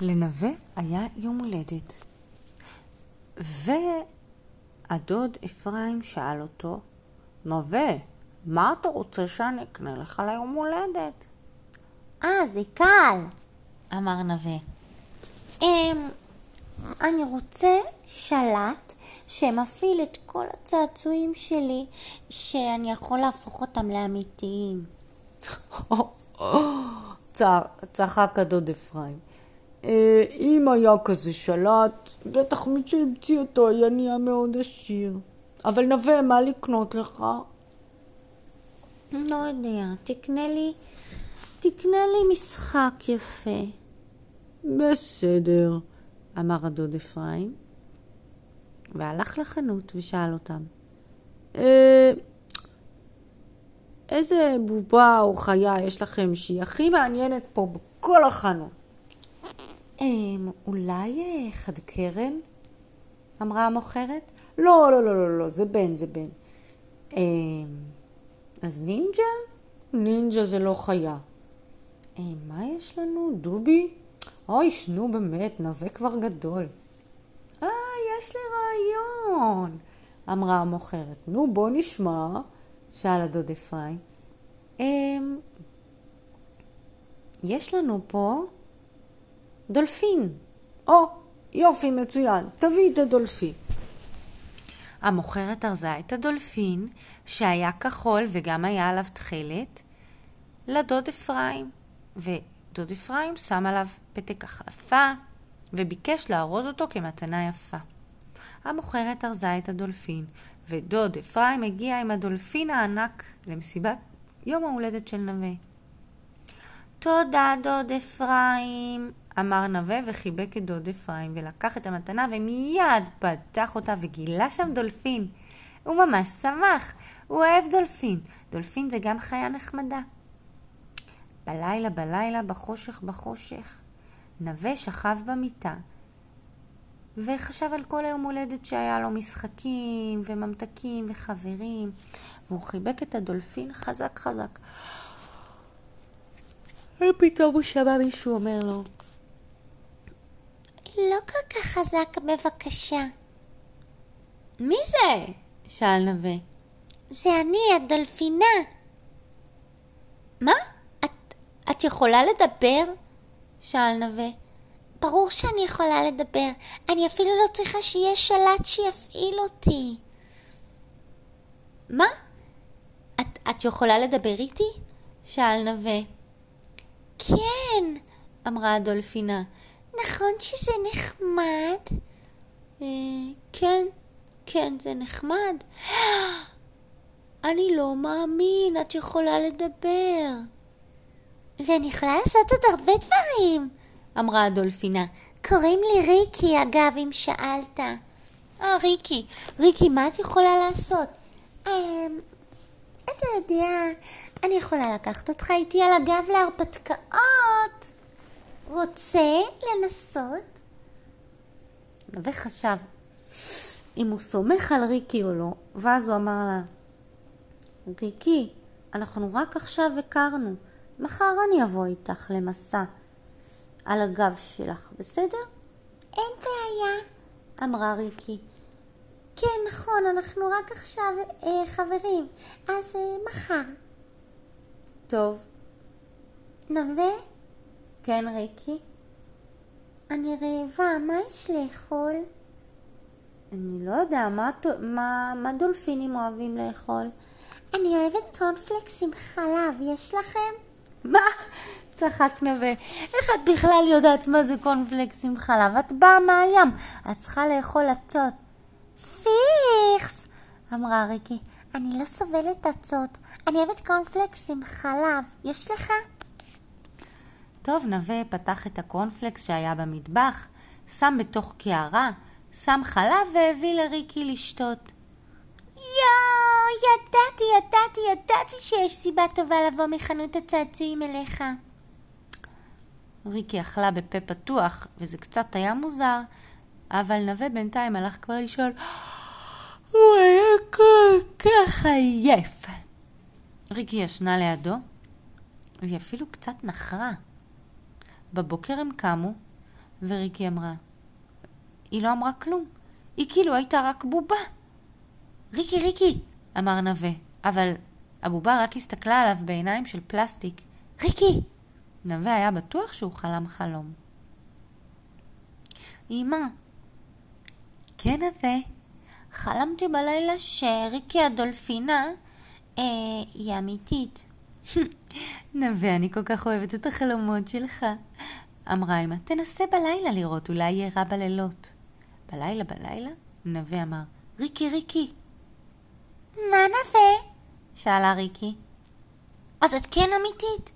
לנווה היה יום הולדת. והדוד אפרים שאל אותו, נווה, מה אתה רוצה שאני אקנה לך ליום הולדת? אה, זה קל, אמר נווה. אמ, אני רוצה שלט שמפעיל את כל הצעצועים שלי, שאני יכול להפוך אותם לאמיתיים. צחק הדוד אפרים. אה, אם היה כזה שלט, בטח מי שהמציא אותו היה נהיה מאוד עשיר. אבל נווה, מה לקנות לך? לא יודע, תקנה לי, תקנה לי משחק יפה. בסדר, אמר הדוד אפרים, והלך לחנות ושאל אותם, אה, איזה בובה או חיה יש לכם שהיא הכי מעניינת פה בכל החנות? אמ, אולי אה, חד קרן? אמרה המוכרת. לא, לא, לא, לא, לא, זה בן, זה בן. אמ, אז נינג'ה? נינג'ה זה לא חיה. אמ, מה יש לנו? דובי? אוי, שנו באמת, נווה כבר גדול. אה, יש לי רעיון, אמרה המוכרת. נו, בוא נשמע, שאל הדוד אפרים. אמ, יש לנו פה דולפין. או, יופי, מצוין, תביאי את הדולפין. המוכרת ארזה את הדולפין, שהיה כחול וגם היה עליו תכלת, לדוד אפרים, ודוד אפרים שם עליו פתק החלפה, וביקש לארוז אותו כמתנה יפה. המוכרת ארזה את הדולפין, ודוד אפרים הגיע עם הדולפין הענק למסיבת יום ההולדת של נווה. תודה, דוד אפרים, אמר נווה וחיבק את דוד אפרים, ולקח את המתנה ומיד פתח אותה וגילה שם דולפין. הוא ממש שמח, הוא אוהב דולפין. דולפין זה גם חיה נחמדה. בלילה בלילה, בחושך בחושך, נווה שכב במיטה, וחשב על כל היום הולדת שהיה לו משחקים וממתקים וחברים, והוא חיבק את הדולפין חזק חזק. ופתאום הוא שמע מישהו אומר לו, לא כל כך חזק בבקשה. מי זה? שאל נווה. זה אני, הדולפינה. מה? את, את יכולה לדבר? שאל נווה. ברור שאני יכולה לדבר. אני אפילו לא צריכה שיהיה שלט שיפעיל אותי. מה? את, את יכולה לדבר איתי? שאל נווה. כן, אמרה הדולפינה. נכון שזה נחמד? אה, כן, כן, זה נחמד. אני לא מאמין, את יכולה לדבר. ואני יכולה לעשות עוד הרבה דברים, אמרה הדולפינה. קוראים לי ריקי, אגב, אם שאלת. אה, ריקי, ריקי, מה את יכולה לעשות? אמ, אתה יודע, אני יכולה לקחת אותך איתי על הגב להרפתקאות. רוצה לנסות? וחשב אם הוא סומך על ריקי או לא, ואז הוא אמר לה, ריקי, אנחנו רק עכשיו הכרנו, מחר אני אבוא איתך למסע על הגב שלך, בסדר? אין בעיה, אמרה ריקי. כן, נכון, אנחנו רק עכשיו אה, חברים, אז אה, מחר. טוב. נווה? כן, ריקי? אני רעבה, מה יש לאכול? אני לא יודע, מה, מה, מה דולפינים אוהבים לאכול? אני אוהבת קורנפלקס עם חלב, יש לכם? מה? צחק נווה. איך את בכלל יודעת מה זה קורנפלקס עם חלב? את באה מהים, את צריכה לאכול אצות. פיכס! אמרה ריקי. אני לא סובלת אצות. אני אוהבת קורנפלקס עם חלב. יש לך? טוב, נווה פתח את הקורנפלקס שהיה במטבח, שם בתוך קערה, שם חלב והביא לריקי לשתות. יואו, ידעתי, ידעתי, ידעתי שיש סיבה טובה לבוא מחנות הצעצועים אליך. ריקי אכלה בפה פתוח, וזה קצת היה מוזר, אבל נווה בינתיים הלך כבר לשאול, הוא היה כל כך עייף. ריקי ישנה לידו, והיא אפילו קצת נחרה. בבוקר הם קמו, וריקי אמרה, היא לא אמרה כלום, היא כאילו הייתה רק בובה. ריקי, ריקי, אמר נווה, אבל הבובה רק הסתכלה עליו בעיניים של פלסטיק. ריקי! נווה היה בטוח שהוא חלם חלום. אמא, כן נווה, חלמתי בלילה שריקי הדולפינה אה, היא אמיתית. נווה, אני כל כך אוהבת את החלומות שלך. אמרה אמא, תנסה בלילה לראות, אולי יהיה רע בלילות. בלילה, בלילה? נווה אמר, ריקי, ריקי. מה נווה? שאלה ריקי. אז את כן אמיתית?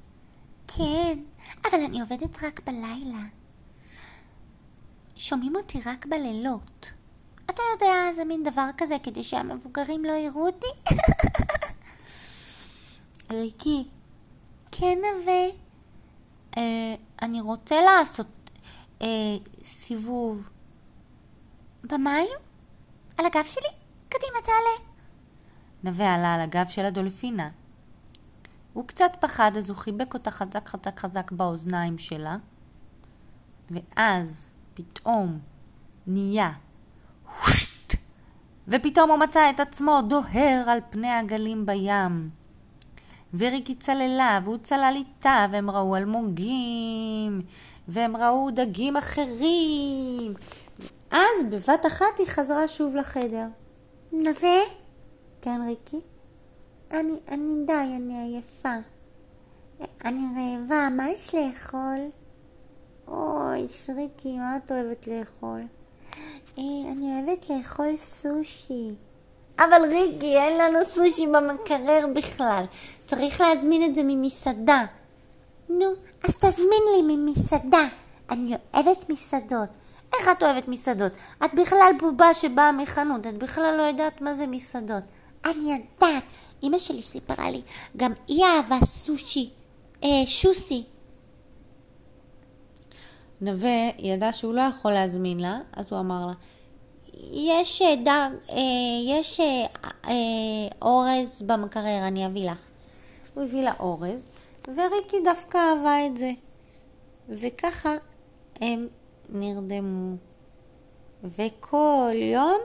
כן, אבל אני עובדת רק בלילה. שומעים אותי רק בלילות. אתה יודע, זה מין דבר כזה כדי שהמבוגרים לא יראו אותי? ריקי, כן, נווה. אה, אני רוצה לעשות אה, סיבוב. במים? על הגב שלי? קדימה, תעלה. נווה עלה על הגב של הדולפינה. הוא קצת פחד, אז הוא חיבק אותה חזק חזק חזק באוזניים שלה, ואז פתאום נהיה ופתאום הוא מצא את עצמו דוהר על פני הגלים בים. וריקי צללה, והוא צלל איתה, והם ראו אלמוגים, והם ראו דגים אחרים. אז בבת אחת היא חזרה שוב לחדר. נווה? כן, ריקי? אני, אני די, אני עייפה. אני רעבה, מה יש לאכול? אוי, שריקי, מה את אוהבת לאכול? אה, אני אוהבת לאכול סושי. אבל ריקי, אין לנו סושי במקרר בכלל. צריך להזמין את זה ממסעדה. נו, אז תזמין לי ממסעדה. אני אוהבת מסעדות. איך את אוהבת מסעדות? את בכלל בובה שבאה מחנות, את בכלל לא יודעת מה זה מסעדות. אני יודעת, אמא שלי סיפרה לי, גם היא אהבה סושי, אה, שוסי. נווה ידע שהוא לא יכול להזמין לה, אז הוא אמר לה, יש אה, דג, אה, יש אה, אורז במקרר, אני אביא לך. הוא הביא לה אורז, וריקי דווקא אהבה את זה. וככה הם נרדמו. וכל יום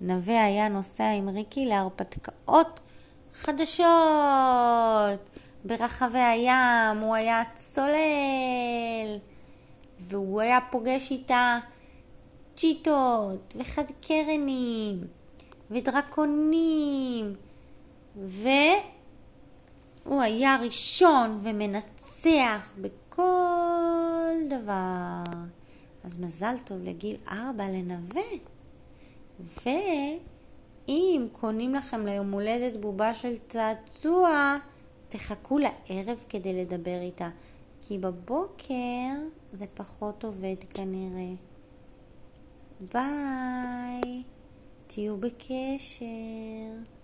נווה היה נוסע עם ריקי להרפתקאות חדשות. ברחבי הים הוא היה צולל, והוא היה פוגש איתה צ'יטות וחד קרנים ודרקונים, והוא היה ראשון ומנצח בכל דבר. אז מזל טוב לגיל ארבע לנווה. ואם קונים לכם ליום הולדת בובה של צעצוע, תחכו לערב כדי לדבר איתה, כי בבוקר זה פחות עובד כנראה. ביי, תהיו בקשר.